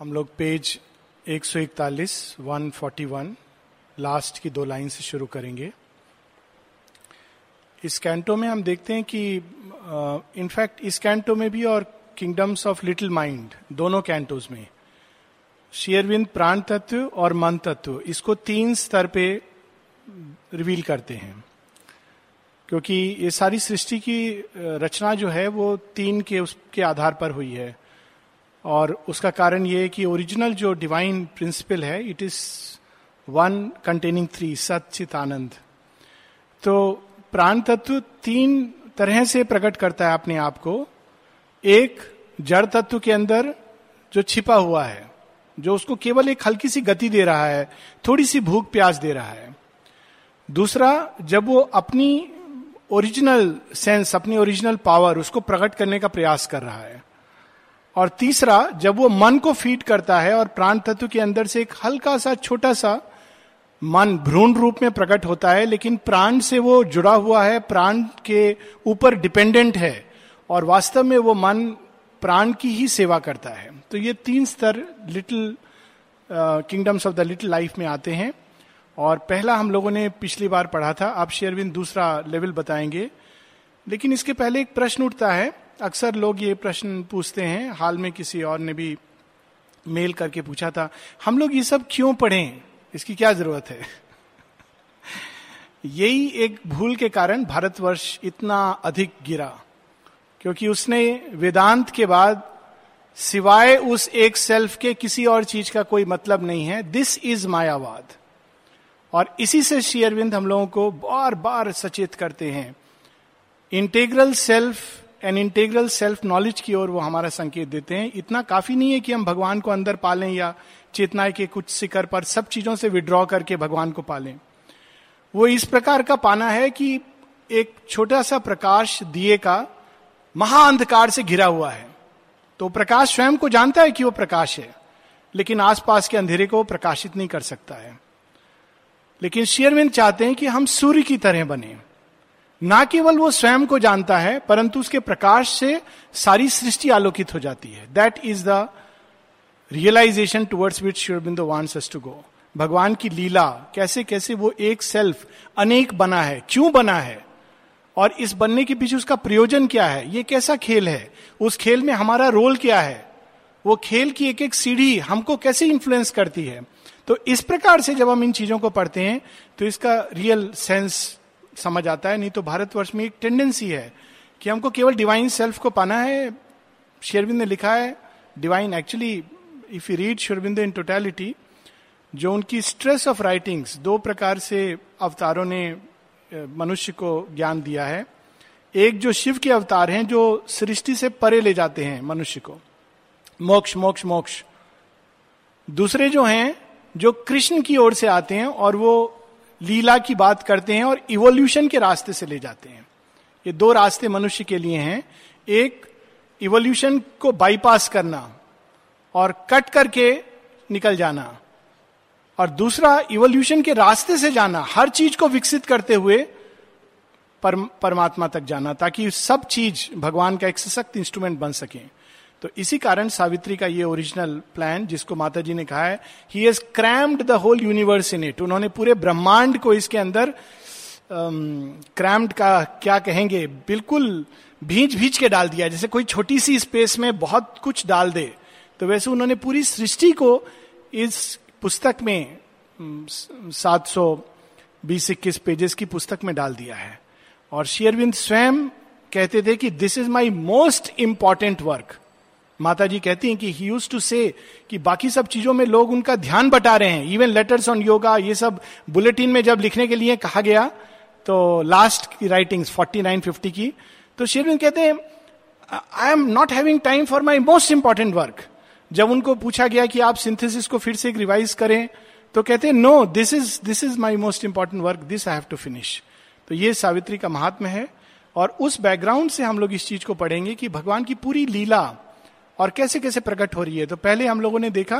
हम लोग page 141, 141 last की दो लाइन से शुरू करेंगे। इस कैंटो में हम देखते हैं कि इनफैक्ट इस कैंटो में भी और किंगडम्स ऑफ़ लिटिल माइंड दोनों कैंटोज में शेयरविंद प्राण तत्व और मन तत्व इसको तीन स्तर पे रिवील करते हैं। क्योंकि ये सारी सृष्टि की रचना जो है वो तीन के उसके आधार पर हुई है। और उसका कारण ये है कि ओरिजिनल जो डिवाइन प्रिंसिपल है it is one containing three सचित आनंद तो प्राण तत्व तीन तरह से प्रकट करता है अपने आप को। एक, जड़ तत्व के अंदर जो छिपा हुआ है, जो उसको केवल एक हल्की सी गति दे रहा है, थोड़ी सी भूख प्यास दे रहा है। दूसरा, जब वो अपनी ओरिजिनल सेंस अपनी ओरिजिनल पावर उसको प्रकट करने का प्रयास कर रहा है। और तीसरा, जब वो मन को फ़ीड करता है और प्राण तत्व के अंदर से एक हल्का सा, छोटा सा मन भ्रूण रूप में प्रकट होता है, लेकिन प्राण से वो जुड़ा हुआ है, प्राण के ऊपर डिपेंडेंट है, और वास्तव में वो मन प्राण की ही सेवा करता है। तो ये तीन स्तर little kingdoms of the little life में आते हैं, और पहला हम लोगों ने पिछली बार पढ़ा था, आप शेयरविंद दूसरा लेवल बताएँगे, लेकिन इसके पहले एक प्रश्न उठता है अक्सर लोग ये प्रश्न पूछते हैं। हाल में किसी और ने भी मेल करके पूछा था, हम लोग ये सब क्यों पढ़ें? इसकी क्या ज़रूरत है? यही एक भूल के कारण भारतवर्ष इतना अधिक गिरा, क्योंकि उसने वेदांत के बाद सिवाय उस एक सेल्फ के किसी और चीज़ का कोई मतलब नहीं है। दिस इज़ मायावाद। और इसी से शेयरविंद हम लोगों को बार बार सचेत करते हैं। Integral self and integral self knowledge की ओर वो हमारा संकेत देते हैं। इतना काफ़ी नहीं है कि हम भगवान को अंदर पालें या चेतना के कुछ शिखर पर सब चीज़ों से विड्रॉ करके भगवान को पालें। वो इस प्रकार का पाना है कि एक छोटा सा प्रकाश दिए का महाअंधकार से घिरा हुआ है। तो प्रकाश स्वयं को जानता है कि वो प्रकाश है, लेकिन आसपास के अंधेरे को प्रकाशित नहीं कर सकता है। लेकिन शेयरविंद चाहते हैं कि हम सूर्य की तरह बने। ना केवल वो स्वयं को जानता है, परंतु उसके प्रकाश से सारी सृष्टि आलोकित हो जाती है। That is the realisation towards which Sri Aurobindo wants to go भगवान की लीला, कैसे कैसे वो एक सेल्फ अनेक बना है, क्यों बना है? और इस बनने के पीछे उसका प्रयोजन क्या है? ये कैसा खेल है? उस खेल में हमारा रोल क्या है? वो खेल की एक एक सीढ़ी हमको कैसे इन्फ्लुएंस करती है? तो इस प्रकार से जब हम इन चीज़ों को पढ़ते हैं तो इसका रियल सेंस समझ आता है, नहीं तो भारतवर्ष में एक टेंडेंसी है कि हमको केवल डिवाइन सेल्फ को पाना है। शेरविंद ने लिखा है divine actually if you read Sri Aurobindo in totality जो उनकी स्ट्रेस ऑफ़ राइटिंग्स दो प्रकार से अवतारों ने मनुष्य को ज्ञान दिया है। एक जो शिव के अवतार हैं, जो सृष्टि से परे ले जाते हैं मनुष्य को। मोक्ष मोक्ष मोक्ष। दूसरे जो हैं, जो कृष्ण की ओर से आते हैं और वो लीला की बात करते हैं और इवोल्यूशन के रास्ते से ले जाते हैं। ये दो रास्ते मनुष्य के लिए हैं। एक इवोल्यूशन को बाईपास करना और कट करके निकल जाना। और दूसरा इवोल्यूशन के रास्ते से जाना हर चीज़ को विकसित करते हुए परम, परमात्मा तक जाना ताकि सब चीज़ भगवान का एक सशक्त इंस्ट्रूमेंट बन सके। तो इसी कारण सावित्री का ये ओरिजिनल प्लान जिसको माता जी ने कहा है he has crammed the whole universe in it उन्होंने पूरे ब्रह्मांड को इसके अंदर क्रैम्ड um, का क्या कहेंगे बिल्कुल भींच भींच के डाल दिया जैसे कोई छोटी सी स्पेस में बहुत कुछ डाल दे। तो वैसे उन्होंने पूरी सृष्टि को इस पुस्तक में सात सौ बीस इक्कीस पेजेस की पुस्तक में डाल दिया है। और शेयरविंद स्वयं कहते थे कि this is my most important work माता जी कहती हैं कि ही यूज़ टू से कि बाकी सब चीज़ों में लोग उनका ध्यान बटा रहे हैं। इवन लेटर्स ऑन योगा ये सब बुलेटिन में जब लिखने के लिए कहा गया तो लास्ट की राइटिंग्स फोर्टी नाइन फिफ्टी की तो शेरविंद कहते हैं I am not having time for my most important work जब उनको पूछा गया कि आप सिंथेसिस को फिर से एक रिवाइज करें तो कहते हैं no this is this is my most important work this I have to finish तो ये सावित्री का महात्मा है, और उस बैकग्राउंड से हम लोग इस चीज़ को पढ़ेंगे कि भगवान की पूरी लीला और कैसे कैसे प्रकट हो रही है? तो पहले हम लोगों ने देखा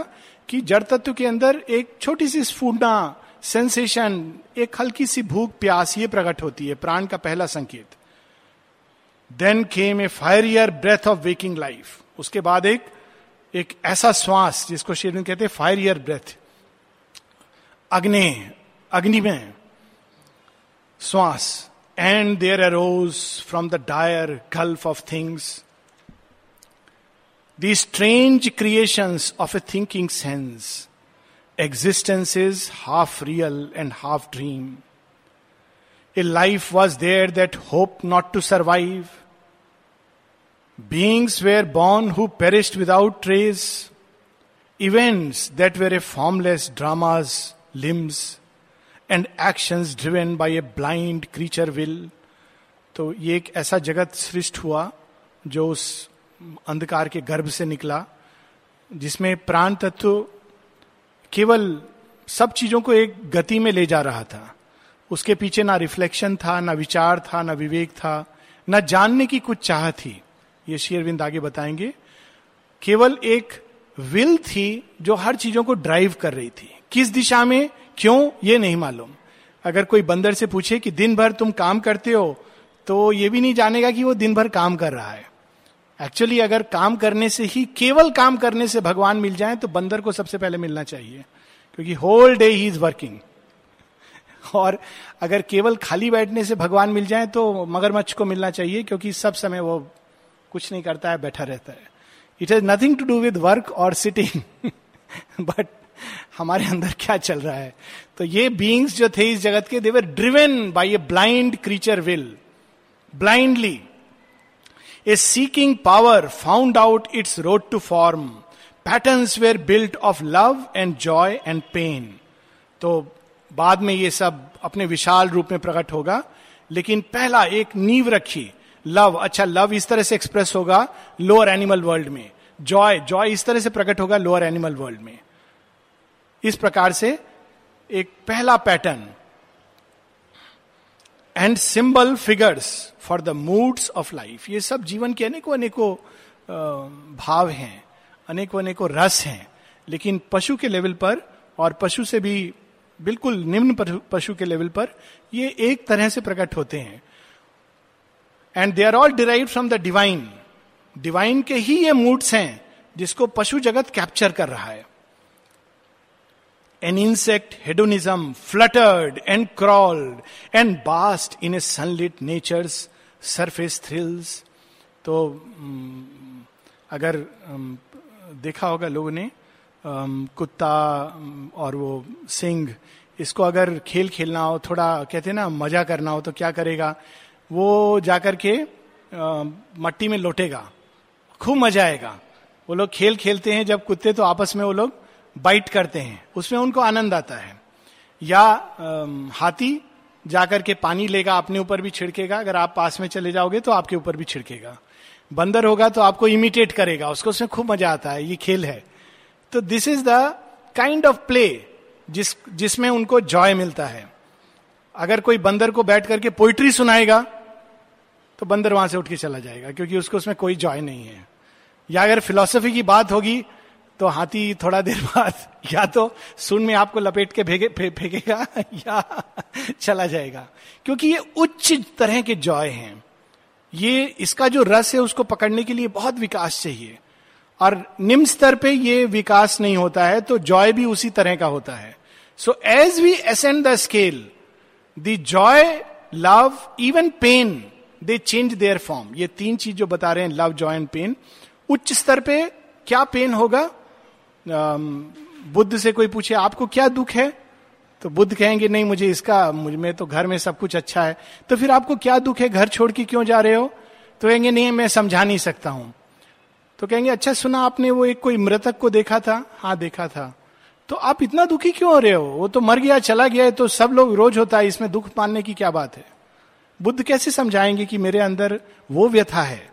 कि जड़ तत्व के अंदर एक छोटी सी स्फूटना सेंसेशन एक हल्की सी भूख, प्यास, ये प्रकट होती है, प्राण का पहला संकेत। Then came a fierier breath of waking life उसके बाद एक एक ऐसा श्वास, जिसको शेरविंद कहते हैं फायर ईयर ब्रेथ अग्नि अग्नि में श्वास। And there arose from the dire gulf of things The strange creations of a thinking sense existence is half real and half dream a life was there that hope not to survive Beings were born who perished without trace. Events that were a formless drama's limbs and actions driven by a blind creature will. तो ये एक ऐसा जगत सृष्ट हुआ जो उस अंधकार के गर्भ से निकला, जिसमें प्राण तत्व केवल सब चीज़ों को एक गति में ले जा रहा था। उसके पीछे ना रिफ्लेक्शन था, ना विचार था, ना विवेक था, ना जानने की कुछ चाह थी। ये शेयरविंद आगे बताएँगे। केवल एक विल थी जो हर चीज़ों को ड्राइव कर रही थी। किस दिशा में? क्यों? ये नहीं मालूम। अगर कोई बंदर से पूछे कि दिन भर तुम काम करते हो तो ये भी नहीं जानेगा कि वो दिन भर काम कर रहा है। एक्चुअली अगर काम करने से ही, केवल काम करने से भगवान मिल जाए तो बंदर को सबसे पहले मिलना चाहिए। क्योंकि whole day he is working और अगर केवल खाली बैठने से भगवान मिल जाए तो मगरमच्छ को मिलना चाहिए, क्योंकि सब समय वो कुछ नहीं करता है, बैठा रहता है। It has nothing to do with work और सिटिंग बट हमारे अंदर क्या चल रहा है? तो ये बींग्स जो थे इस जगत के they were driven by a blind creature will blindly a seeking power found out its road to form patterns were built of love and joy and pain तो बाद में ये सब अपने विशाल रूप में प्रकट होगा, लेकिन पहला एक नींव रखी लव अच्छा लव इस तरह से एक्सप्रेस होगा लोअर एनिमल वर्ल्ड में। जॉय जॉय इस तरह से प्रकट होगा लोअर एनिमल वर्ल्ड में। इस प्रकार से एक पहला pattern and symbol figures for the moods of life ये सब जीवन के अनेकों अनेकों भाव हैं, अनेकों अनेकों रस हैं, लेकिन पशु के लेवल पर और पशु से भी बिल्कुल निम्न पशु के लेवल पर ये एक तरह से प्रकट होते हैं। And they are all derive from the divine divine के ही ये मूड्स हैं जिसको पशु जगत कैप्चर कर रहा है। An insect hedonism fluttered and crawled and basked in a sunlit nature's surface thrills तो अगर देखा होगा लोगों ने कुत्ता और वो सिंह, इसको अगर खेल खेलना हो, थोड़ा कहते हैं ना, मज़ा करना हो तो क्या करेगा? वो जाकर के मट्टी में लौटेगा। खूब मज़ा आएगा। वो लोग खेल खेलते हैं, जब कुत्ते तो आपस में वो लोग बाइट करते हैं, उसमें उनको आनंद आता है। या हाथी जाकर के पानी लेगा, अपने ऊपर भी छिड़केगा, अगर आप पास में चले जाओगे तो आपके ऊपर भी छिड़केगा। बंदर होगा तो आपको इमिटेट करेगा, उसको उसमें खूब मज़ा आता है, ये खेल है। तो this is the kind of play जिस, जिसमें उनको जॉय मिलता है। अगर कोई बंदर को बैठ करके पोइट्री सुनाएगा तो बंदर वहाँ से उठ के चला जाएगा, क्योंकि उसको उसमें कोई जॉय नहीं है। या अगर फिलोसफी की बात होगी तो हाथी थोड़ा देर बाद, या तो सुन में आपको लपेट के भेगे फेंकेगा, या चला जाएगा। क्योंकि ये उच्च तरह के जॉय हैं। ये, इसका जो रस है, उसको पकड़ने के लिए बहुत विकास चाहिए। और निम्न स्तर पे ये विकास नहीं होता है तो जॉय भी उसी तरह का होता है। So as we ascend the scale the joy love even pain they change their form ये तीन चीज़ जो बता रहे हैं लव जॉय एंड पेन उच्च स्तर पे क्या पेन होगा? बुद्ध से कोई पूछे, आपको क्या दुख है? तो बुद्ध कहेंगे, नहीं, मुझे इसका, मुझ, में तो घर में सब कुछ अच्छा है। तो फिर, आपको क्या दुख है? घर छोड़ के क्यों जा रहे हो? तो कहेंगे, नहीं, मैं समझा नहीं सकता हूँ। तो कहेंगे अच्छा सुना आपने, वो एक कोई मृतक को देखा था? हाँ देखा था। तो आप इतना दुखी क्यों हो रहे हो? वो तो मर गया, चला गया है तो सब लोग रोज होता है, इसमें दुख मानने की क्या बात है? बुद्ध कैसे समझाएँगे कि मेरे अंदर वो व्यथा है?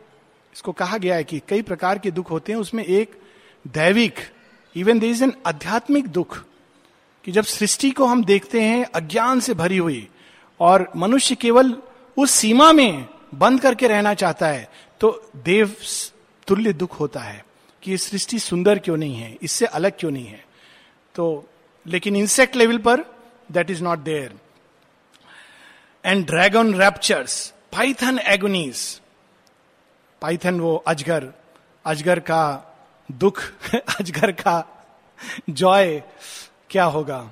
इसको कहा गया है कि कई प्रकार के दुख होते हैं, उसमें एक दैविक इवन दे इज़ एन आध्यात्मिक दुख कि जब सृष्टि को हम देखते हैं अज्ञान से भरी हुई और मनुष्य केवल उस सीमा में बंद करके रहना चाहता है तो देव तुल्य दुख होता है कि ये सृष्टि सुंदर क्यों नहीं है इससे अलग क्यों नहीं है तो लेकिन इंसेक्ट लेवल पर that is not there and dragon raptures python agonies python वो अजगर अजगर का दुख अजगर का जॉय क्या होगा?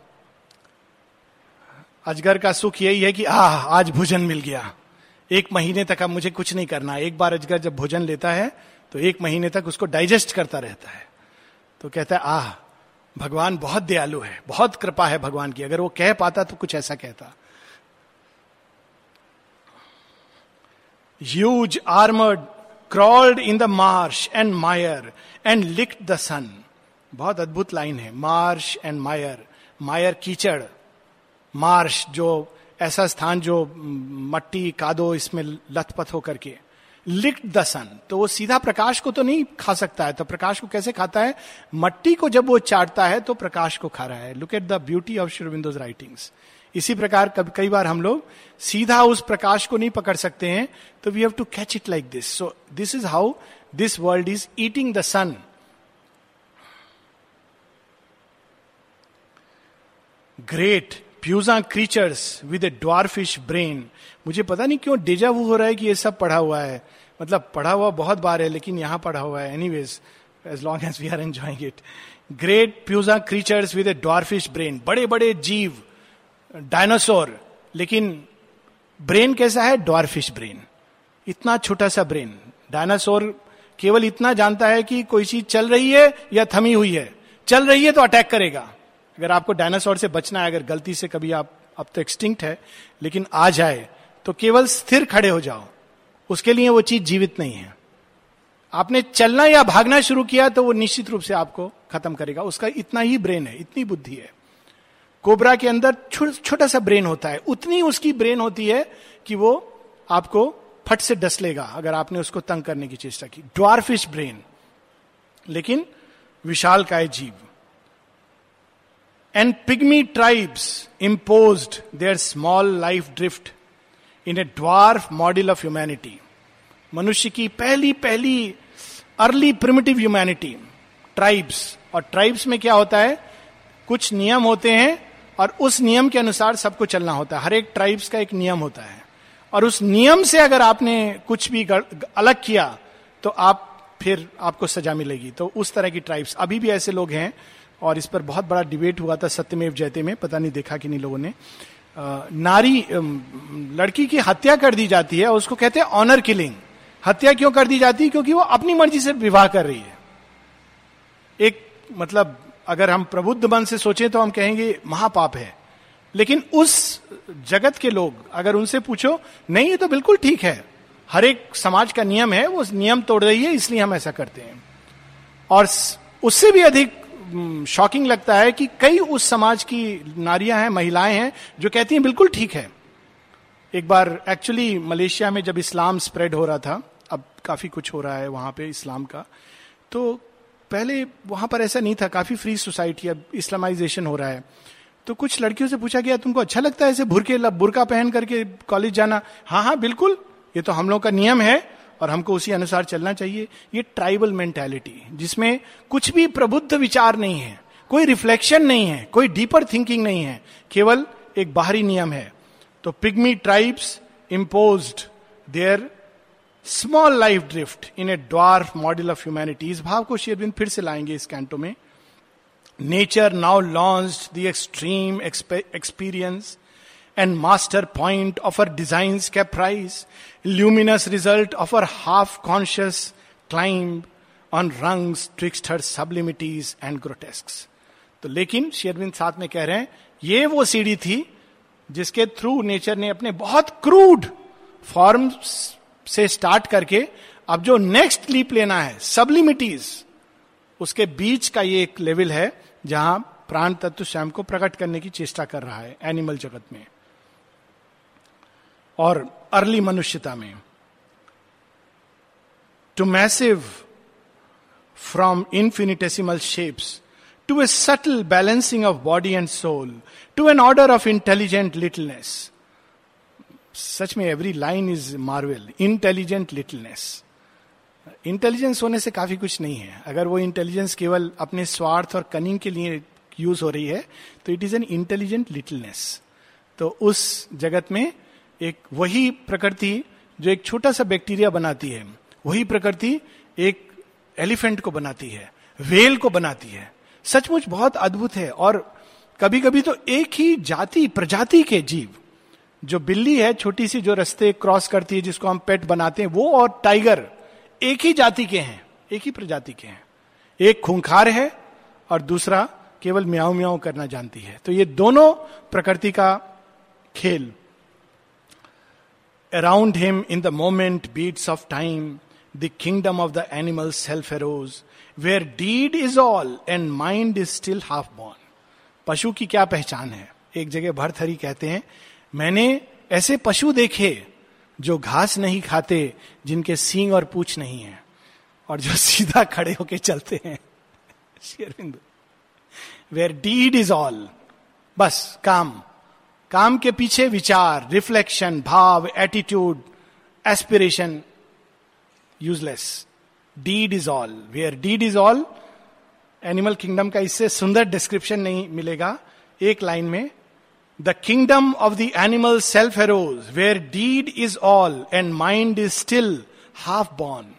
अजगर का सुख यही है कि, आह, आज भोजन मिल गया। एक महीने तक अब मुझे कुछ नहीं करना एक बार अजगर जब भोजन लेता है तो एक महीने तक उसको डाइजेस्ट करता रहता है। तो कहता है, आह, भगवान बहुत दयालु है, बहुत कृपा है भगवान की। अगर वो कह पाता तो कुछ ऐसा कहता। Huge armoured crawled in the marsh and mire and licked the sun बहुत अद्भुत लाइन है। मार्श एंड मायर मायर कीचड़। मार्श जो ऐसा स्थान जो मट्टी, कादो, इसमें लथपथ होकर के। लिक्ट द सन तो वो सीधा प्रकाश को तो नहीं खा सकता है। तो प्रकाश को कैसे खाता है? मट्टी को जब वो चाटता है तो प्रकाश को खा रहा है। Look at the beauty of Sri Aurobindo's writings इसी प्रकार कभी कई बार हम लोग सीधा उस प्रकाश को नहीं पकड़ सकते हैं तो we have to catch it like this so this is how this world is eating the sun great puissant creatures with a dwarfish brain मुझे पता नहीं क्यों डेजा वो हो रहा है कि ये सब पढ़ा हुआ है। मतलब पढ़ा हुआ बहुत बार है, लेकिन यहाँ पढ़ा हुआ है। Anyways as long as we are enjoying it great puissant creatures with a dwarfish brain बड़े बड़े जीव डायनासोर, लेकिन ब्रेन कैसा है? Dwarfish brain. इतना छोटा सा ब्रेन। डायनासोर केवल इतना जानता है कि कोई चीज़ चल रही है या थमी हुई है। चल रही है तो अटैक करेगा। अगर आपको डायनासोर से बचना है, अगर गलती से कभी आप, अब तो एक्सटिंक्ट है, लेकिन आ जाए तो केवल स्थिर खड़े हो जाओ। उसके लिए वो चीज़ जीवित नहीं है। आपने चलना या भागना शुरू किया तो वो निश्चित रूप से आपको खत्म करेगा। उसका इतना ही ब्रेन है, इतनी बुद्धि है। कोबरा के अंदर छोटा सा ब्रेन होता है। उतनी उसकी ब्रेन होती है कि वो आपको फट से डस लेगा अगर आपने उसको तंग करने की चेष्टा की। Dwarfish brain. लेकिन विशाल काय जीव। And pygmy tribes impose their small life drift in a dwarf model of humanity मनुष्य की पहली पहली अर्ली प्रिमिटिव ह्यूमैनिटी ट्राइब्स और ट्राइब्स में क्या होता है? कुछ नियम होते हैं और उस नियम के अनुसार सबको चलना होता है। हर एक ट्राइब्स का एक नियम होता है। और उस नियम से अगर आपने कुछ भी अलग किया तो आप फिर आपको सजा मिलेगी। तो उस तरह की ट्राइब्स अभी भी ऐसे लोग हैं, और इस पर बहुत बड़ा डिबेट हुआ था सत्यमेव जयते में, पता नहीं देखा कि नहीं लोगों ने। नारी लड़की की हत्या कर दी जाती है उसको कहते हैं ऑनर किलिंग हत्या क्यों कर दी जाती है? क्योंकि वो अपनी मर्ज़ी से विवाह कर रही है। एक मतलब अगर हम प्रबुद्ध मन से सोचें तो हम कहेंगे, महापाप है। लेकिन उस जगत के लोग, अगर उनसे पूछो, नहीं, ये तो बिल्कुल ठीक है। हर एक समाज का नियम है, वो नियम तोड़ रही है, इसलिए हम ऐसा करते हैं। और उससे भी अधिक शॉकिंग लगता है कि कई उस समाज की नारियाँ हैं, महिलाएँ हैं, जो कहती हैं, बिल्कुल ठीक है। एक बार एक्चुअली मलेशिया में जब इस्लाम स्प्रेड हो रहा था, अब काफ़ी कुछ हो रहा है वहाँ पे इस्लाम का तो पहले वहाँ पर ऐसा नहीं था, काफ़ी फ्री सोसाइटी अब इस्लामाइजेशन हो रहा है। तो कुछ लड़कियों से पूछा गया, तुमको अच्छा लगता है ऐसे भुरके बुरका पहन करके कॉलेज जाना? हाँ हाँ बिल्कुल। ये तो हम लोग का नियम है और हमको उसी अनुसार चलना चाहिए। ये ट्राइबल मेंटेलिटी जिसमें कुछ भी प्रबुद्ध विचार नहीं है, कोई रिफ्लेक्शन नहीं है, कोई डीपर थिंकिंग नहीं है, केवल एक बाहरी नियम है। तो pygmy tribes impose their small life drift in a dwarf model of humanity इस भाव को शेरबिंद फिर से लाएँगे इस कैंटो में। Nature now launch the extreme experience and master point of her design's caprice, luminous result of her half conscious climb on rungs twixt her sublimities and grotesques. तो लेकिन शेरविंद साथ में कह रहे हैं ये वो सीढ़ी थी जिसके थ्रू नेचर ने अपने बहुत क्रूड फॉर्म से स्टार्ट करके अब जो नेक्स्ट लीप लेना है सबलिमिटीज उसके बीच का ये एक लेवल है जहाँ प्राण तत्व स्वयं को प्रकट करने की चेष्टा कर रहा है एनिमल जगत में। और अर्ली मनुष्यता में। To massive from infinitesimal shapes to a subtle balancing of body and soul to an order of intelligent littleness सच में every line is marvel intelligent littleness intelligence होने से काफ़ी कुछ नहीं है। अगर वो इंटेलिजेंस केवल अपने स्वार्थ और कनिंग के लिए यूज़ हो रही है तो it is an intelligent littleness तो उस जगत में एक वही प्रकृति जो एक छोटा सा बैक्टीरिया बनाती है, वही प्रकृति एक एलिफेंट को बनाती है वेल को बनाती है। सचमुच बहुत अद्भुत है और कभी कभी तो एक ही जाति, प्रजाति के जीव जो बिल्ली है, छोटी सी जो रस्ते क्रॉस करती है, जिसको हम पेट बनाते हैं, वो और टाइगर एक ही जाति के हैं, एक ही प्रजाति के हैं। एक खूंखार है और दूसरा केवल म्याऊ म्याऊ करना जानती है। तो ये दोनों प्रकृति का खेल। Around him in the moment beats of time the kingdom of the animal self arose where deed is all and mind is still half born पशु की क्या पहचान है? एक जगह भरथरी कहते हैं मैंने ऐसे पशु देखे जो घास नहीं खाते, जिनके सींग और पूछ नहीं है, और जो सीधा खड़े होके चलते हैं। Sri Aurobindo where deed is all बस, काम। काम के पीछे विचार रिफ्लेक्शन भाव attitude aspiration useless deed is all where deed is all animal kingdom का इससे सुंदर डिस्क्रिप्शन नहीं मिलेगा। एक लाइन में the kingdom of the animal self arose where deed is all and mind is still half born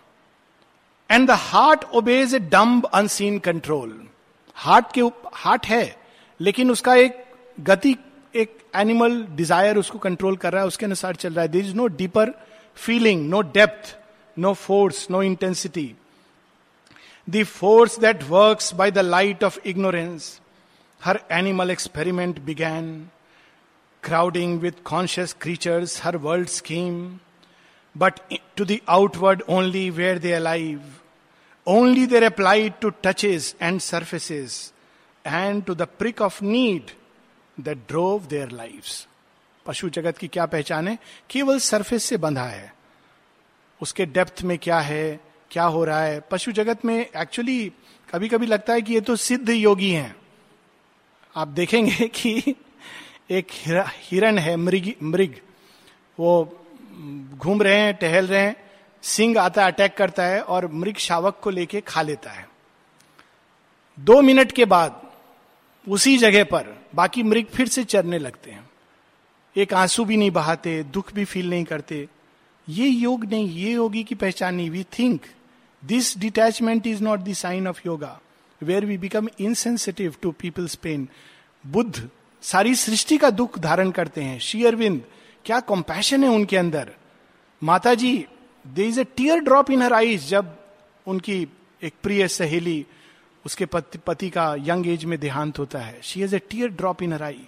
and the heart obeys a dumb unseen control heart के heart है, लेकिन उसका एक गति, एक एनिमल डिज़ायर उसको कंट्रोल कर रहा है, उसके अनुसार चल रहा है. There is no deeper feeling no depth no force no intensity the force that works by the light of ignorance her animal experiment began crowding with conscious creatures her world scheme, but to the outward only where they alive. Only they applied to touches and surfaces, and to the prick of need that drove their lives. पशु जगत की क्या पहचान है केवल surface से बंधा है उसके डेप्थ में क्या है क्या हो रहा है पशु जगत में एक्चुअली कभी कभी लगता है कि ये तो सिद्ध योगी हैं आप देखेंगे कि एक हिरण है, मृग मृग। वो घूम रहे हैं, टहल रहे हैं, सिंह आता है, अटैक करता है और मृग शावक को लेके खा लेता है। दो मिनट के बाद, उसी जगह पर, बाकी मृग फिर से चरने लगते हैं। एक आँसू भी नहीं बहाते, दुख भी फील नहीं करते। ये योग नहीं, ये योगी की पहचान नहीं। We think this detachment is not the sign of yoga where we become insensitive to people's pain Buddha सारी सृष्टि का दुख धारण करते हैं। शी अरविंद क्या कॉम्पैशन है उनके अंदर? माता जी there is a tear drop in her eyes जब उनकी एक प्रिय सहेली उसके पति, पति का यंग एज में देहांत होता है। She is a tear drop in her eye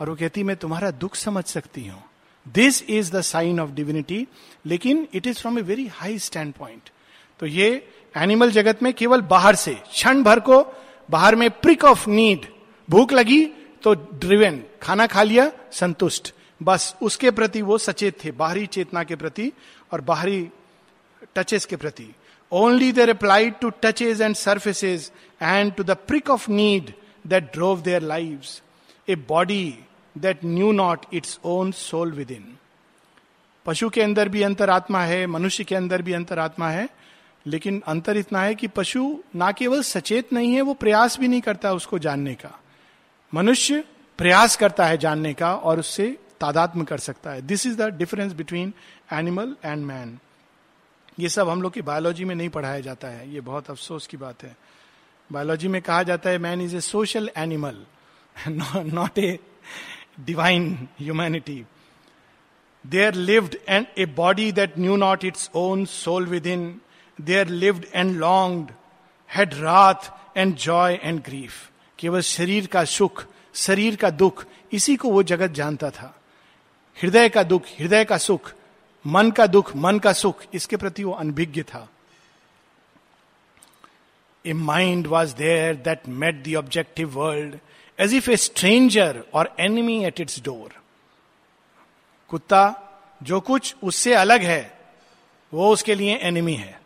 और वो कहती मैं तुम्हारा दुख समझ सकती हूँ। This is the sign of divinity लेकिन it is from a very high stand point तो ये एनिमल जगत में केवल बाहर से क्षण भर को बाहर में प्रिक ऑफ़ नीड भूख लगी तो ड्रिवेन खाना खा लिया, संतुष्ट। बस उसके प्रति वो सचेत थे, बाहरी चेतना के प्रति और बाहरी टचेस के प्रति। Only there applied to touches and surfaces and to the prick of need that drove their life a body that knew not its own soul within पशु के अंदर भी अंतरात्मा है, मनुष्य के अंदर भी अंतरात्मा है, लेकिन अंतर इतना है कि पशु ना केवल सचेत नहीं है, वो प्रयास भी नहीं करता उसको जानने का। मनुष्य प्रयास करता है जानने का और उससे तादात्म कर सकता है। This is the difference between animal and man ये सब हम लोग की बायोलॉजी में नहीं पढ़ाया जाता है। ये बहुत अफसोस की बात है। बायोलॉजी में कहा जाता है man is a social animal not a divine humanity there lived and a body that knew not its own soul within there lived and longed had wrath and joy and grief केवल शरीर का सुख, शरीर का दुख, इसी को वो जगत जानता था। हृदय का दुख, हृदय का सुख, मन का दुख, मन का सुख, इसके प्रति वो अनभिज्ञ था। A mind was there that met the objective world as if a stranger or enemy at its door कुत्ता, जो कुछ उससे अलग है, वो उसके लिए एनिमी है।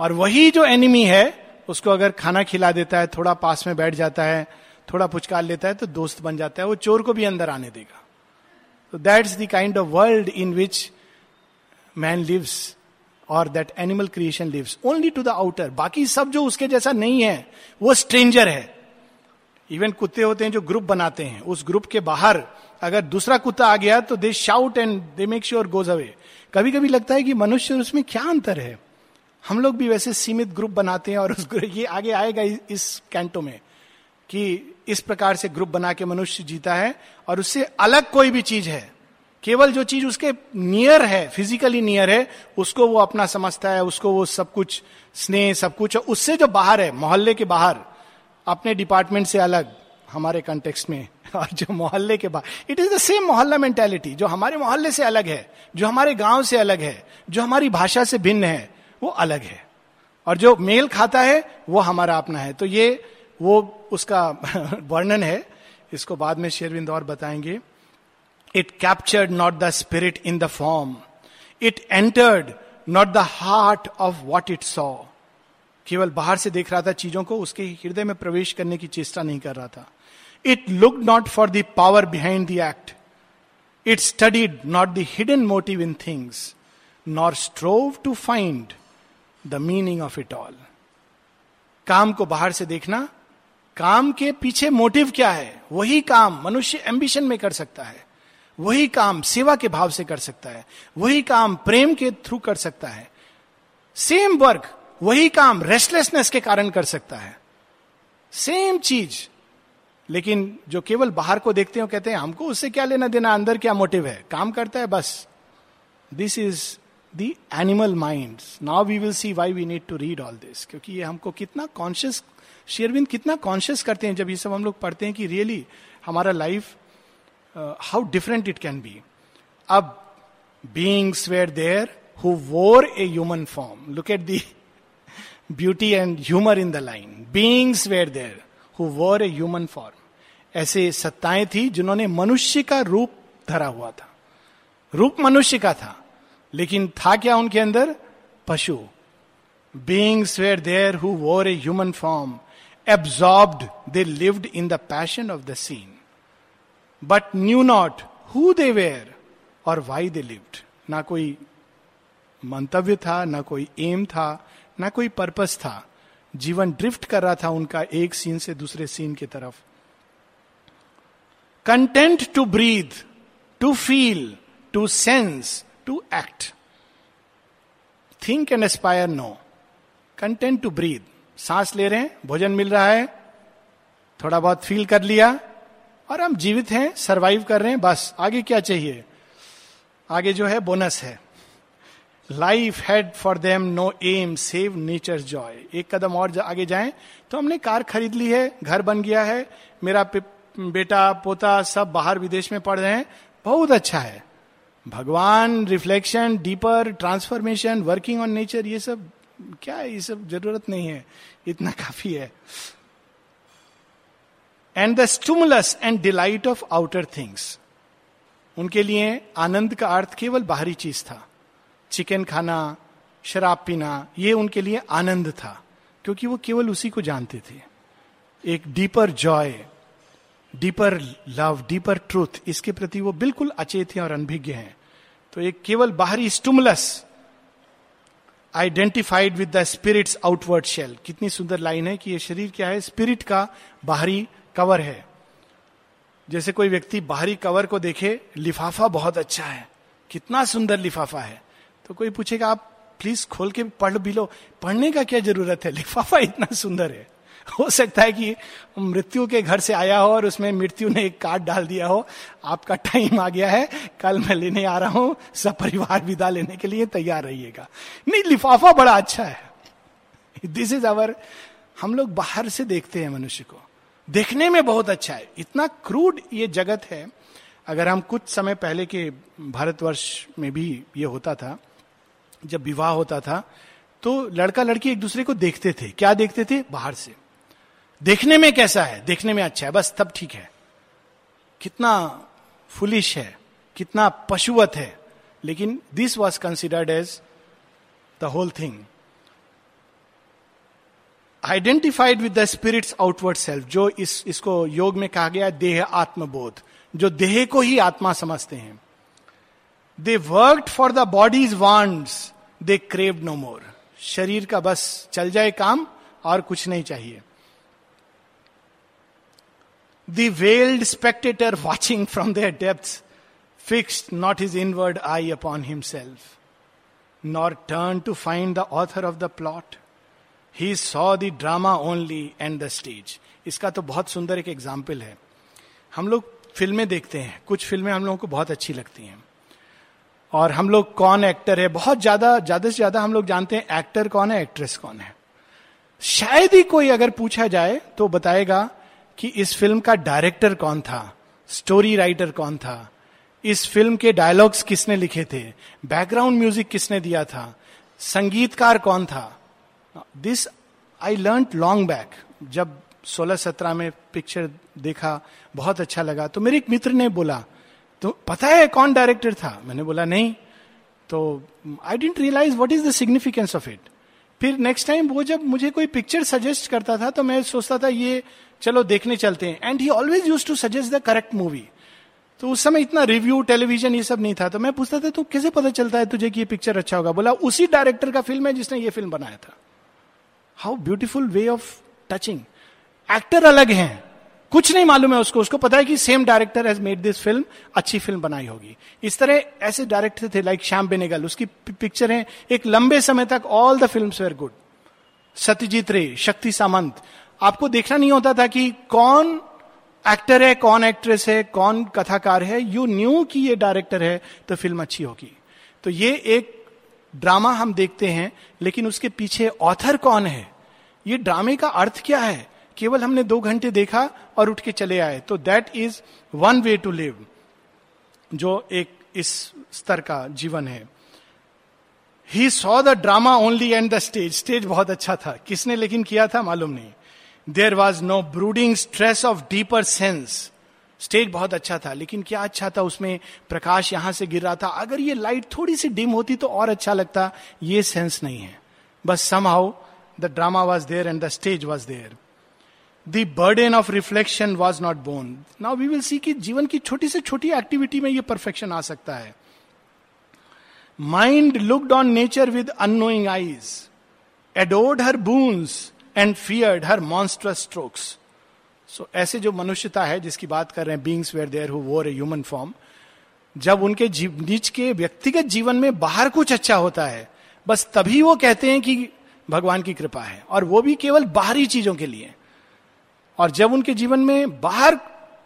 और वही जो एनिमी है उसको अगर खाना खिला देता है, थोड़ा पास में बैठ जाता है, थोड़ा पुचकार लेता है तो दोस्त बन जाता है, वो चोर को भी अंदर आने देगा। तो that's the kind of world in which man lives और that animal creation lives only to the outer बाकी सब जो उसके जैसा नहीं है, वो स्ट्रेंजर है। इवन कुत्ते होते हैं जो ग्रुप बनाते हैं। उस ग्रुप के बाहर अगर दूसरा कुत्ता आ गया तो they shout and they make sure goes away कभी कभी लगता है कि मनुष्य उसमें क्या अंतर है? हम लोग भी वैसे सीमित ग्रुप बनाते हैं और उस ये आगे आएगा इस कैंटो में कि इस प्रकार से ग्रुप बना के मनुष्य जीता है और उससे अलग कोई भी चीज़ है। केवल जो चीज़ उसके नियर है फिजिकली नियर है, उसको वो अपना समझता है, उसको वो सब कुछ, स्नेह सब कुछ उससे जो बाहर है, मोहल्ले के बाहर, अपने डिपार्टमेंट से अलग, हमारे कंटेक्स्ट में, और जो मोहल्ले के बाहर इट इज़ द सेम मोहल्ला मेंटेलिटी जो हमारे मोहल्ले से अलग है, जो हमारे गाँव से अलग है, जो हमारी भाषा से भिन्न है वो अलग है। और जो मेल खाता है, वो हमारा अपना है। तो ये, वो उसका वर्णन है। इसको बाद में शेरविंद और बताएँगे। It captured not the spirit in the form it entered not the heart of what it saw केवल बाहर से देख रहा था चीज़ों को, उसके हृदय में प्रवेश करने की चेष्टा नहीं कर रहा था। It look not for the power behind the act it studied not the hidden motive in things nor strove to find the meaning of it all काम को बाहर से देखना, काम के पीछे मोटिव क्या है? वही काम मनुष्य एम्बिशन में कर सकता है। वही काम सेवा के भाव से कर सकता है। वही काम प्रेम के थ्रू कर सकता है। सेम वर्क वही काम रेस्टलेसनेस के कारण कर सकता है। सेम चीज़। लेकिन जो केवल बाहर को देखते हो कहते हैं, हमको उससे क्या लेना देना? अंदर क्या मोटिव है? काम करता है बस। This is the animal mind now we will see why we need to read all this क्योंकि ये हमको कितना कॉन्शियस शेयरविंद कितना कॉन्शियस करते हैं जब ये सब हम लोग पढ़ते हैं कि रियली really, हमारा life how different it can be अब beings were there who wore a human form look at the beauty and humour in the line beings were there who wore a human form ऐसे सत्ताएँ थी जिन्होंने मनुष्य का रूप धरा हुआ था। रूप मनुष्य का था। लेकिन था क्या उनके अंदर? पशु। Beings were there who wore a human form absorbed they lived in the passion of the scene but knew not who they were or why they lived ना कोई मंतव्य था, ना कोई एम था, ना कोई पर्पस था। जीवन ड्रिफ्ट कर रहा था उनका एक सीन से दूसरे सीन की तरफ़। Content to breathe to feel to sense to act think and aspire no content to breathe सांस ले रहे हैं, भोजन मिल रहा है, थोड़ा बहुत फील कर लिया, और हम जीवित हैं सरवाइव कर रहे हैं, बस, आगे क्या चाहिए? आगे जो है बोनस है। Life had for them no aim save nature joy एक कदम और आगे जाएँ तो हमने कार खरीद ली है, घर बन गया है, मेरा बेटा, पोता सब बाहर विदेश में पढ़ रहे हैं, बहुत अच्छा है। भगवान reflection deeper transformation working on nature ये सब, क्या है? ये सब ज़रूरत नहीं है। इतना काफ़ी है। And the stimulus and delight of outer things उनके लिए आनंद का अर्थ केवल बाहरी चीज़ था। चिकन खाना, शराब पीना, ये उनके लिए आनंद था, क्योंकि वो केवल उसी को जानते थे। एक deeper joy deeper love deeper truth इसके प्रति वो बिल्कुल अचेत हैं और अनभिज्ञ हैं तो एक केवल बाहरी stimulus identified with the spirit's outward shell कितनी सुंदर लाइन है कि ये शरीर क्या है स्पिरिट का बाहरी कवर है जैसे कोई व्यक्ति बाहरी कवर को देखे लिफाफा बहुत अच्छा है कितना सुंदर लिफाफा है तो कोई पूछेगा आप प्लीज़ खोल के पढ़ भी लो पढ़ने का क्या ज़रूरत है लिफाफा इतना सुंदर है हो सकता है कि मृत्यु के घर से आया हो और उसमें मृत्यु ने एक कार्ड डाल दिया हो। आपका टाइम आ गया है। कल मैं लेने आ रहा हूँ। सब परिवार विदा लेने के लिए तैयार रहिएगा। नहीं, लिफाफा बड़ा अच्छा है। दिस इज़ अवर हम लोग बाहर से देखते हैं मनुष्य को। देखने में बहुत अच्छा है। इतना क्रूड ये जगत है। अगर हम कुछ समय पहले के भारतवर्ष में भी ये होता था, जब विवाह होता था तो लड़का लड़की एक दूसरे को देखते थे। क्या देखते थे? बाहर से। देखने में कैसा है? देखने में अच्छा है, बस तब ठीक है। कितना फुलिश है, कितना पशुवत है। लेकिन this was considered as the whole thing identified with the spirit's outward self जो इस, इसको योग में कहा गया देह आत्मबोध, जो देह को ही आत्मा समझते हैं। They work for the body's wants they crave no more शरीर का बस चल जाए काम, और कुछ नहीं चाहिए। The veiled spectator watching from their depth fixed not his inward eye upon himself nor turn to find the author of the plot he saw the drama only and the stage इसका तो बहुत सुंदर एक example है। हम लोग फ़िल्में देखते हैं। कुछ फ़िल्में हम लोगों को बहुत अच्छी लगती हैं। और हम लोग कौन एक्टर है? बहुत ज़्यादा ज़्यादा से ज़्यादा हम लोग जानते हैं एक्टर कौन है एक्ट्रेस कौन है। शायद ही कोई अगर पूछा जाए तो बताएगा कि इस फ़िल्म का डायरेक्टर कौन था? स्टोरी राइटर कौन था? इस फ़िल्म के डायलॉग्स किसने लिखे थे? बैकग्राउंड म्यूज़िक किसने दिया था? संगीतकार कौन था? This I learn long back जब सोलह सत्रह में पिक्चर देखा, बहुत अच्छा लगा। तो मेरे एक मित्र ने बोला तो पता है कौन डायरेक्टर था? मैंने बोला, नहीं। तो I didn't realize what is the significance of it फिर नेक्स्ट टाइम वो जब मुझे कोई पिक्चर सजेस्ट करता था तो मैं सोचता था, ये चलो देखने चलते हैं। And he always use to suggest the correct movie तो उस समय इतना रिव्यू टेलीविज़न ये सब नहीं था। तो मैं पूछता था तो कैसे पता चलता है तुझे कि ये पिक्चर अच्छा होगा? बोला, उसी डायरेक्टर का फ़िल्म है जिसने ये फ़िल्म बनाया था. How beautiful way of touching actor अलग हैं। कुछ नहीं मालूम है उसको। उसको पता है कि same director has made this film अच्छी फ़िल्म बनाई होगी। इस तरह ऐसे डायरेक्टर थे लाइक श्याम बेनेगल उसकी पिक्चर है। एक लंबे समय तक all the film were good Satyajit Ray, Shakti Samanta. आपको देखना नहीं होता था कि कौन एक्टर है, कौन एक्ट्रेस है, कौन कथाकार है। यू न्यू कि ये डायरेक्टर है तो फ़िल्म अच्छी होगी। तो ये एक ड्रामा हम देखते हैं, लेकिन उसके पीछे ऑथर कौन है? ये ड्रामे का अर्थ क्या है? केवल हमने दो घंटे देखा और उठ के चले आए। तो that is one way to live जो एक इस स्तर का जीवन है। He saw the drama only and the stage stage बहुत अच्छा था। किसने लेकिन किया था? मालूम नहीं। There was no brooding stress of deeper sense stage बहुत अच्छा था, लेकिन क्या अच्छा था उसमें प्रकाश यहाँ से गिर रहा था? अगर ये लाइट थोड़ी सी डिम होती तो और अच्छा लगता। ये सेंस नहीं है। बस somehow the drama was there and the stage was there the burden of reflection was not borne now we will see कि जीवन की छोटी से छोटी एक्टिविटी में ये परफेक्शन आ सकता है। Mind looked on nature with unknowing eyes adored her boons and feared her monstrous strokes so ऐसे जो मनुष्यता है, जिसकी बात कर रहे हैं beings were there who wore a human form जब उनके नीच के व्यक्तिगत जीवन में बाहर कुछ अच्छा होता है, बस तभी वो कहते हैं कि भगवान की कृपा है, और वो भी केवल बाहरी चीज़ों के लिए। और जब उनके जीवन में बाहर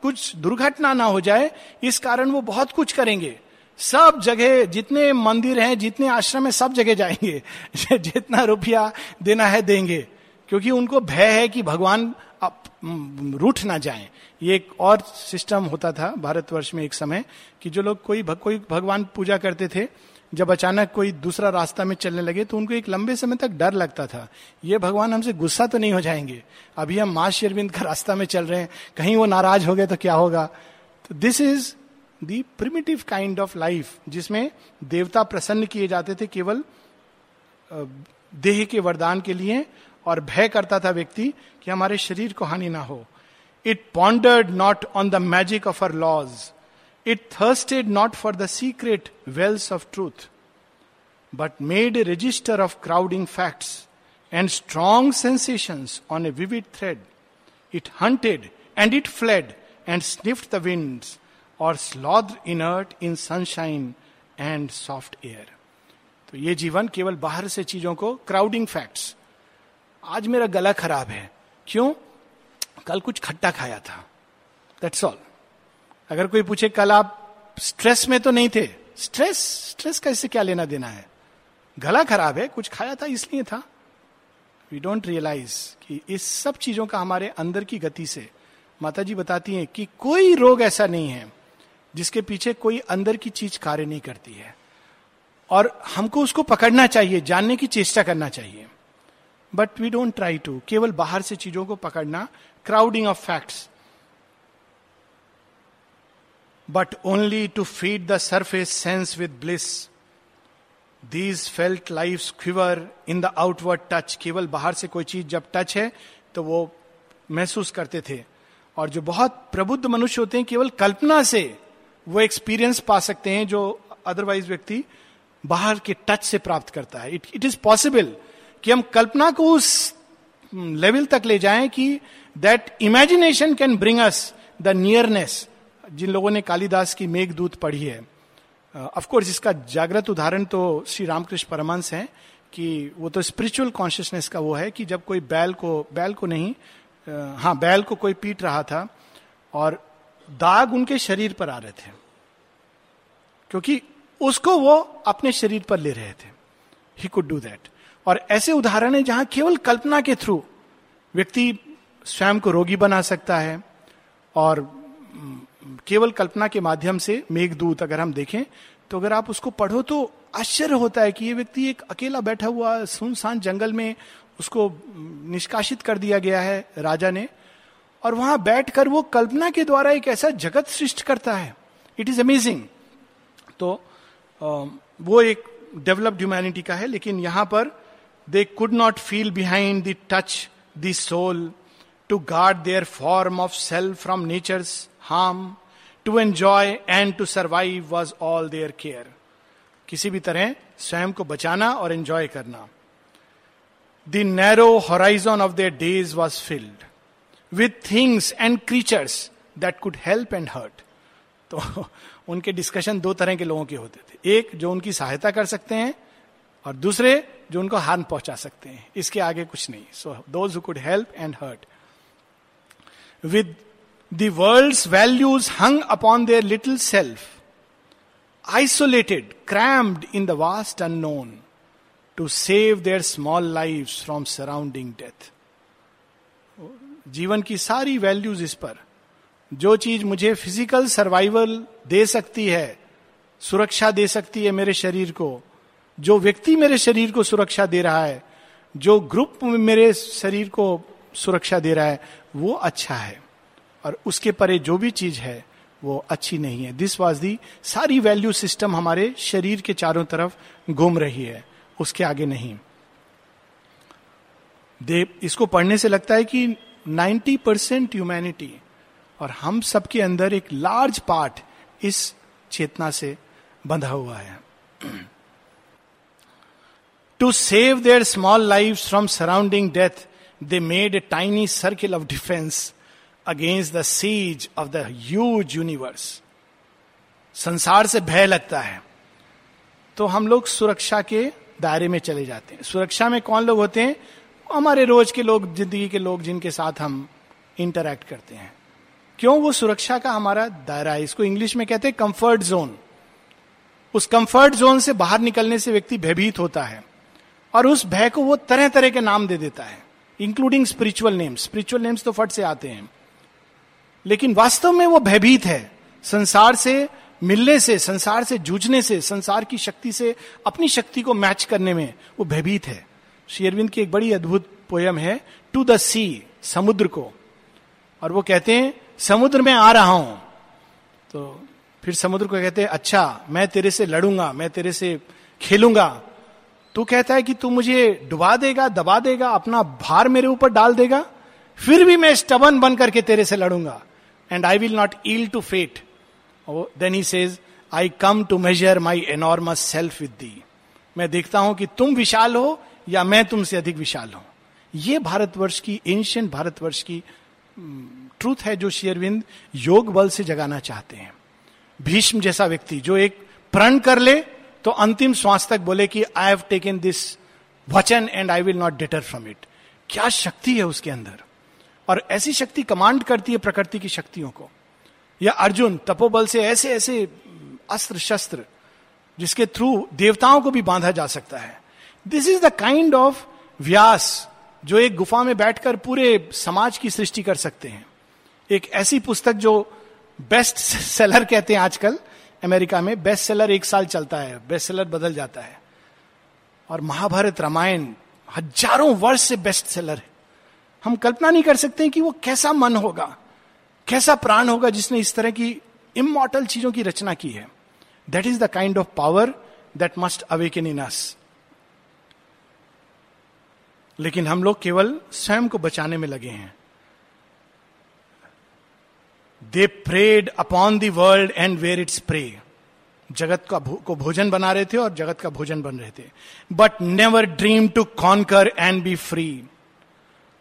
कुछ दुर्घटना ना हो जाए, इस कारण वो बहुत कुछ करेंगे। सब जगह, जितने मंदिर हैं, जितने आश्रम है, सब जगह जाएँगे। जितना रुपया देना है, देंगे। क्योंकि उनको भय है कि भगवान रूठ ना जाए। ये एक और सिस्टम होता था भारतवर्ष में एक समय कि जो लोग कोई भग, कोई भगवान पूजा करते थे जब अचानक कोई दूसरा रास्ता में चलने लगे तो उनको एक लंबे समय तक डर लगता था। ये भगवान हमसे गुस्सा तो नहीं हो जाएँगे। अभी हम माँ शेरविंद का रास्ता में चल रहे हैं कहीं वो नाराज़ हो गए तो क्या होगा? तो this is the primitive kind of life जिसमें देवता प्रसन्न किए जाते थे केवल देह के वरदान के लिए और भय करता था व्यक्ति कि हमारे शरीर को हानि ना हो। It pondered not on the magic of her laws it thirsted not for the secret wells of truth but made a register of crowding facts and strong sensations on a vivid thread it hunted and it fled and sniffed the wind or sloth inert in sunshine and soft air तो ये जीवन केवल बाहर से चीज़ों को crowding facts आज मेरा गला खराब है। क्यों? कल कुछ खट्टा खाया था। दैट्स ऑल अगर कोई पूछे, कल आप स्ट्रेस में तो नहीं थे। स्ट्रेस स्ट्रेस का इससे क्या लेना देना है? गला खराब है, कुछ खाया था, इसलिए था। वी डोंट रियलाइज़ कि इस सब चीज़ों का हमारे अंदर की गति से माता जी बताती हैं कि कोई रोग ऐसा नहीं है जिसके पीछे कोई अंदर की चीज़ कार्य नहीं करती है। और हमको उसको पकड़ना चाहिए, जानने की चेष्टा करना चाहिए। But we don't try to केवल बाहर से चीज़ों को पकड़ना crowding of facts but only to feed the surface sense with bliss these felt life quiver in the outward touch केवल बाहर से कोई चीज़ जब टच है तो वो महसूस करते थे। और जो बहुत प्रबुद्ध मनुष्य होते हैं, केवल कल्पना से वो एक्सपीरियंस पा सकते हैं, जो अदरवाइज़ व्यक्ति बाहर के टच से प्राप्त करता है। इट इट इज़ पॉसिबल कि हम कल्पना को उस लेवल तक ले जाएँ कि that imagination can bring us the nearness जिन लोगों ने कालिदास की मेघदूत पढ़ी है। ऑफ़ कोर्स इसका जागृत उदाहरण तो श्री रामकृष्ण परमंश है कि वो तो स्पिरिचुअल कॉन्शियसनेस का वो है कि जब कोई बैल को बैल को नहीं हाँ बैल को कोई पीट रहा था और दाग उनके शरीर पर आ रहे थे, क्योंकि उसको वो अपने शरीर पर ले रहे थे। ही कुड डू दैट और ऐसे उदाहरण है जहाँ केवल कल्पना के थ्रू व्यक्ति स्वयं को रोगी बना सकता है और केवल कल्पना के माध्यम से मेघदूत अगर हम देखें तो अगर आप उसको पढ़ो तो आश्चर्य होता है कि ये व्यक्ति एक अकेला बैठा हुआ सुनसान जंगल में उसको निष्कासित कर दिया गया है राजा ने। और वहाँ बैठकर वो कल्पना के द्वारा एक ऐसा जगत सृष्ट करता है। इट इज़ अमेजिंग तो वो एक डेवलप्ड ह्यूमैनिटी का है, लेकिन यहाँ पर they could not feel behind the touch the soul to guard their form of self from nature's harm to enjoy and to survive was all their care किसी भी तरह स्वयं को बचाना और एंजॉय करना। The narrow horizon of their days was filled with things and creatures that could help and hurt तो उनके डिस्कशन दो तरह के लोगों के होते थे। एक, जो उनकी सहायता कर सकते हैं और दूसरे जो उनको हार्म पहुँचा सकते हैं। इसके आगे कुछ नहीं। So those who could help and hurt with the world values hung upon their little self isolated crammed in the vast unknown to save their small life from surrounding death जीवन की सारी वैल्यूज़ इस पर। जो चीज़ मुझे physical survival दे सकती है, सुरक्षा दे सकती है मेरे शरीर को जो व्यक्ति मेरे शरीर को सुरक्षा दे रहा है, जो ग्रुप मेरे शरीर को सुरक्षा दे रहा है, वो अच्छा है। और उसके परे जो भी चीज़ है, वो अच्छी नहीं है। दिस वॉज़ दी सारी वैल्यू सिस्टम हमारे शरीर के चारों तरफ़ घूम रही है। उसके आगे नहीं। दे, इसको पढ़ने से लगता है कि 90 परसेंट ह्यूमैनिटी और हम सबके अंदर एक लार्ज पार्ट इस चेतना से बंधा हुआ है। To save their small life from surrounding death they made a tiny circle of defence against the siege of the huge universe संसार से भय लगता है। तो हम लोग सुरक्षा के दायरे में चले जाते हैं। सुरक्षा में कौन लोग होते हैं? हमारे रोज के लोग, ज़िंदगी के लोग जिनके साथ हम इंटरैक्ट करते हैं। क्यों? वो सुरक्षा का हमारा दायरा है। इसको इंग्लिश में कहते हैं कंफर्ट जोन उस कंफर्ट जोन से बाहर निकलने से व्यक्ति भयभीत होता है। और उस भय को वो तरह तरह के नाम दे देता है including spiritual names spiritual names तो फट से आते हैं। लेकिन वास्तव में वो भयभीत है। संसार से मिलने से, संसार से जूझने से, संसार की शक्ति से, अपनी शक्ति को मैच करने में वो भयभीत है। शेरविंद की एक बड़ी अद्भुत पोयम है टू द सी समुद्र को। और वो कहते हैं, समुद्र में आ रहा हूँ। तो फिर समुद्र को कहते हैं अच्छा मैं तेरे से लड़ूँगा, मैं तेरे से खेलूँगा। तू कहता है कि तू मुझे डुबा देगा, दबा देगा, अपना भार मेरे ऊपर डाल देगा, फिर भी मैं स्टबन बन करके तेरे से लड़ूँगा। And I will not yield to fate then he says I come to measure my enormous self with the मैं देखता हूँ कि तुम विशाल हो या मैं तुमसे अधिक विशाल हूँ। ये भारतवर्ष की एंशियंट भारतवर्ष की ट्रूथ है जो शेयरविंद योग बल से जगाना चाहते हैं। भीष्म जैसा व्यक्ति जो एक प्रण कर ले तो अंतिम श्वास तक बोले कि आई हैव टेकन दिस वचन and I will not deter from it क्या शक्ति है उसके अंदर? और ऐसी शक्ति कमांड करती है प्रकृति की शक्तियों को। या अर्जुन तपोबल से ऐसे ऐसे अस्त्र, शस्त्र, जिसके थ्रू देवताओं को भी बांधा जा सकता है। This is the kind of Vyas जो एक गुफा में बैठकर पूरे समाज की सृष्टि कर सकते हैं। एक ऐसी पुस्तक जो बेस्ट सेलर कहते हैं आजकल अमेरिका में बेस्ट सेलर एक साल चलता है बेस्ट सेलर बदल जाता है। और महाभारत रामायण हज़ारों वर्ष से बेस्ट सेलर है। हम कल्पना नहीं कर सकते कि वो कैसा मन होगा, कैसा प्राण होगा जिसने इस तरह की इमोटल चीज़ों की रचना की है। That is the kind of power that must awaken in us लेकिन हम लोग केवल स्वयं को बचाने में लगे हैं। They preyed upon the world and were its prey जगत का भो, को भोजन बना रहे थे और जगत का भोजन बन रहे थे। But never dreamed to conquer and be free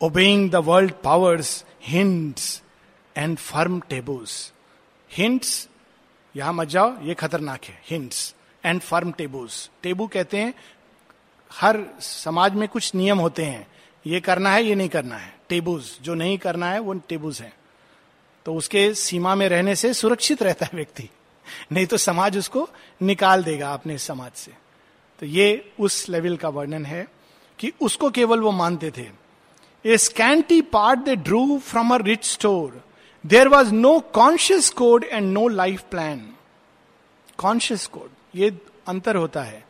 obeying the world powers hints and firm taboos hints यहाँ मत जाओ ये खतरनाक है। Hints and firm taboos taboo कहते हैं हर समाज में कुछ नियम होते हैं। ये करना है ये नहीं करना है। टेबूज जो नहीं करना है वो टेबूज है। तो उसके सीमा में रहने से सुरक्षित रहता है व्यक्ति। नहीं तो समाज उसको निकाल देगा अपने समाज से। तो ये उस लेवल का वर्णन है कि उसको केवल वो मानते थे। A scanty part they drew from a rich store there was no conscious code and no life plan conscious code ये अंतर होता है।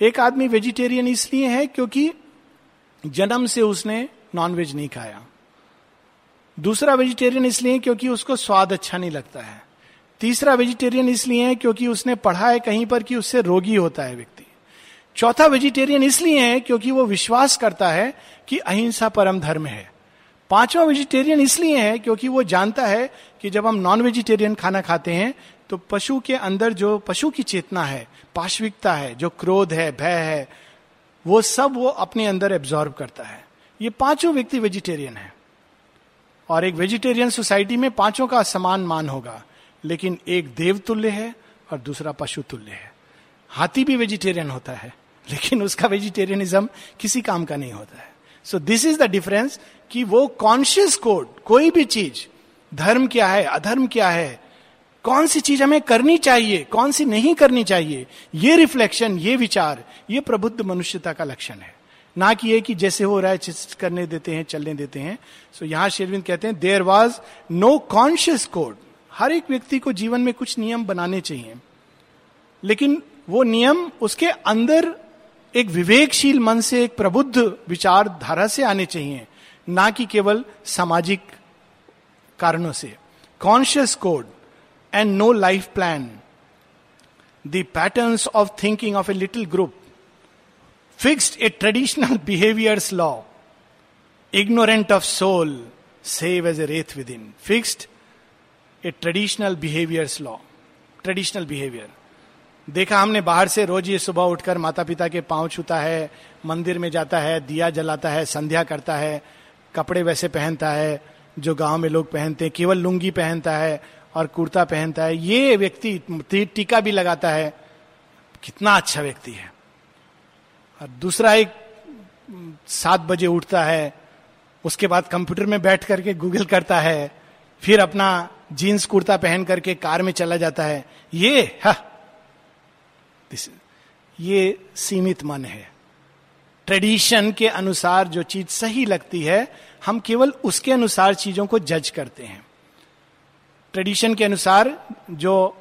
एक आदमी वेजिटेरियन इसलिए है क्योंकि जन्म से उसने नॉनवेज नहीं खाया। दूसरा वेजिटेरियन इसलिए क्योंकि उसको स्वाद अच्छा नहीं लगता है। तीसरा वेजिटेरियन इसलिए है क्योंकि उसने पढ़ा है कहीं पर कि उससे रोगी होता है व्यक्ति। चौथा वेजिटेरियन इसलिए है क्योंकि वो विश्वास करता है कि अहिंसा परम धर्म है। पांचवा वेजिटेरियन इसलिए है क्योंकि वो जानता है कि जब हम नॉन वेजिटेरियन खाना खाते हैं तो पशु के अंदर जो पशु की चेतना है, पाश्विकता है, जो क्रोध है, भय है, वो सब वो अपने अंदर एब्जॉर्व करता है। ये पाँचों व्यक्ति वेजिटेरियन है। और एक वेजिटेरियन सोसाइटी में पाँचों का समान मान होगा, लेकिन एक देव तुल्य है और दूसरा पशु तुल्य है। हाथी भी वेजिटेरियन होता है, लेकिन उसका वेजिटेरियनिज्म किसी काम का नहीं होता है। So this is the difference कि वो कॉन्शियस कोड कोई भी चीज़, धर्म क्या है, अधर्म क्या है, कौन सी चीज़ हमें करनी चाहिए, कौन सी नहीं करनी चाहिए, ये रिफ्लेक्शन ये विचार, ये प्रबुद्ध मनुष्यता का लक्षण है। ना कि ये कि जैसे हो रहा है करने देते हैं चलने देते हैं। सो so, यहाँ शेरविंद कहते हैं there was no conscious code हर एक व्यक्ति को जीवन में कुछ नियम बनाने चाहिए। लेकिन वो नियम उसके अंदर एक विवेकशील मन से एक प्रबुद्ध विचारधारा से आने चाहिए। ना कि केवल सामाजिक कारणों से। Conscious code and no life plan the pattern of thinking of a little group fixed a traditional behaviours law ignorant of soul save as a wraith within fixed a traditional behaviours law traditional behaviour देखा हमने बाहर से रोज ये सुबह उठकर माता पिता के पाँव छूता है, मंदिर में जाता है, दिया जलाता है, संध्या करता है, कपड़े वैसे पहनता है, जो गाँव में लोग पहनते हैं, केवल लुंगी पहनता है और कुर्ता पहनता है, ये व्यक्ति टीका भी लगाता है, कितना अच्छा व्यक्ति है। और दूसरा एक सात बजे उठता है, उसके बाद कंप्यूटर में बैठ करके गूगल करता है, फिर अपना जीन्स कुर्ता पहन करके कार में चला जाता है। ये, हा ये सीमित मन है। ट्रेडिशन के अनुसार जो चीज़ सही लगती है, हम केवल उसके अनुसार चीज़ों को जज करते हैं। ट्रेडिशन के अनुसार जो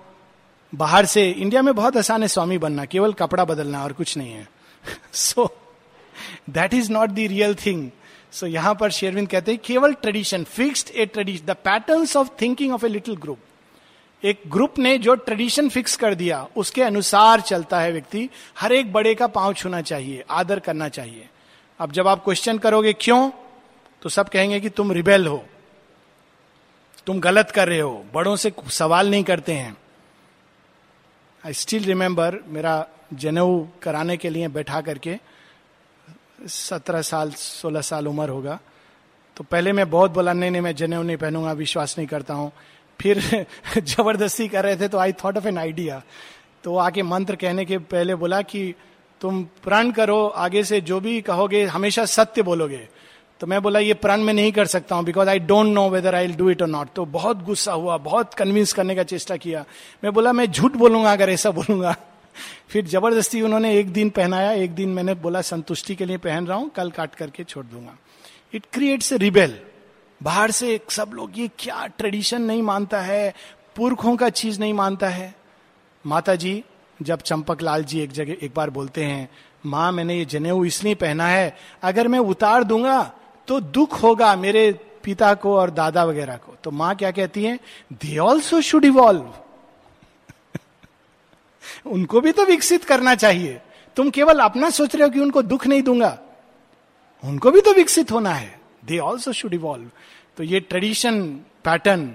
बाहर से, इंडिया में बहुत आसान है स्वामी बनना, केवल कपड़ा बदलना और कुछ नहीं है। So that is not the real thing so यहाँ पर शेरविंद कहते हैं, केवल tradition fixed a tradition the pattern of thinking of a little group एक ग्रुप ने जो ट्रेडिशन फिक्स कर दिया, उसके अनुसार चलता है व्यक्ति, हर एक बड़े का पाँव छूना चाहिए, आदर करना चाहिए। अब जब आप क्वेश्चन करोगे, क्यों? तो सब कहेंगे कि तुम रिबेल हो। तुम गलत कर रहे हो। बड़ों से सवाल नहीं करते हैं। आई स्टिल रिमेंबर मेरा जनेऊ कराने के लिए बैठा करके सत्रह साल, सोलह साल उम्र होगा। तो पहले मैं बहुत बोला, नहीं नहीं, मैं जनेऊ नहीं पहनूँगा, विश्वास नहीं करता हूँ। फिर ज़बरदस्ती कर रहे थे तो I thought of an idea तो आके मंत्र कहने के पहले बोला कि, तुम प्रण करो, आगे से जो भी कहोगे, हमेशा सत्य बोलोगे। तो मैं बोला, ये प्रण में नहीं कर सकता हूँ because I don't know whether I do it और नॉट तो बहुत गुस्सा हुआ, बहुत कन्विंस करने का चेष्टा किया। मैं बोला, मैं झूठ बोलूँगा अगर ऐसा बोलूँगा। फिर ज़बरदस्ती उन्होंने एक दिन पहनाया, एक दिन मैंने बोला, संतुष्टि के लिए पहन रहा हूँ, कल काट करके छोड़ दूँगा। इट क्रिएट्स ए रिबेल बाहर से सब लोग, ये क्या ट्रेडिशन नहीं मानता है, पुरखों का चीज़ नहीं मानता है। माता जी जब चंपक लाल जी एक जगह, एक बार बोलते हैं, माँ, मैंने ये जनेऊ इसलिए पहना है, अगर मैं उतार दूँगा तो दुख होगा मेरे पिता को और दादा वगैरह को। तो माँ क्या कहती है दे ऑल्सो शुड इवॉल्व उनको भी तो विकसित करना चाहिए। तुम केवल अपना सोच रहे हो कि उनको दुख नहीं दूँगा। उनको भी तो विकसित होना है। दे ऑल्सो शुड इवॉल्व तो ये ट्रेडिशन पैटर्न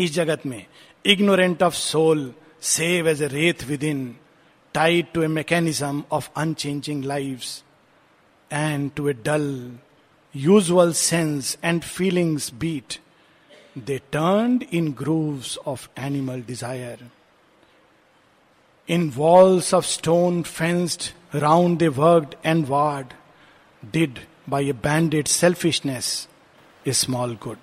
इस जगत में। Ignorant of soul save as a wraith within tied to a mechanism of unchanging life and to a dull usual sense and feelings beat they turn in grooves of animal desire In walls of stone fenced round they worked and warred, did by a bandit selfishness a small good.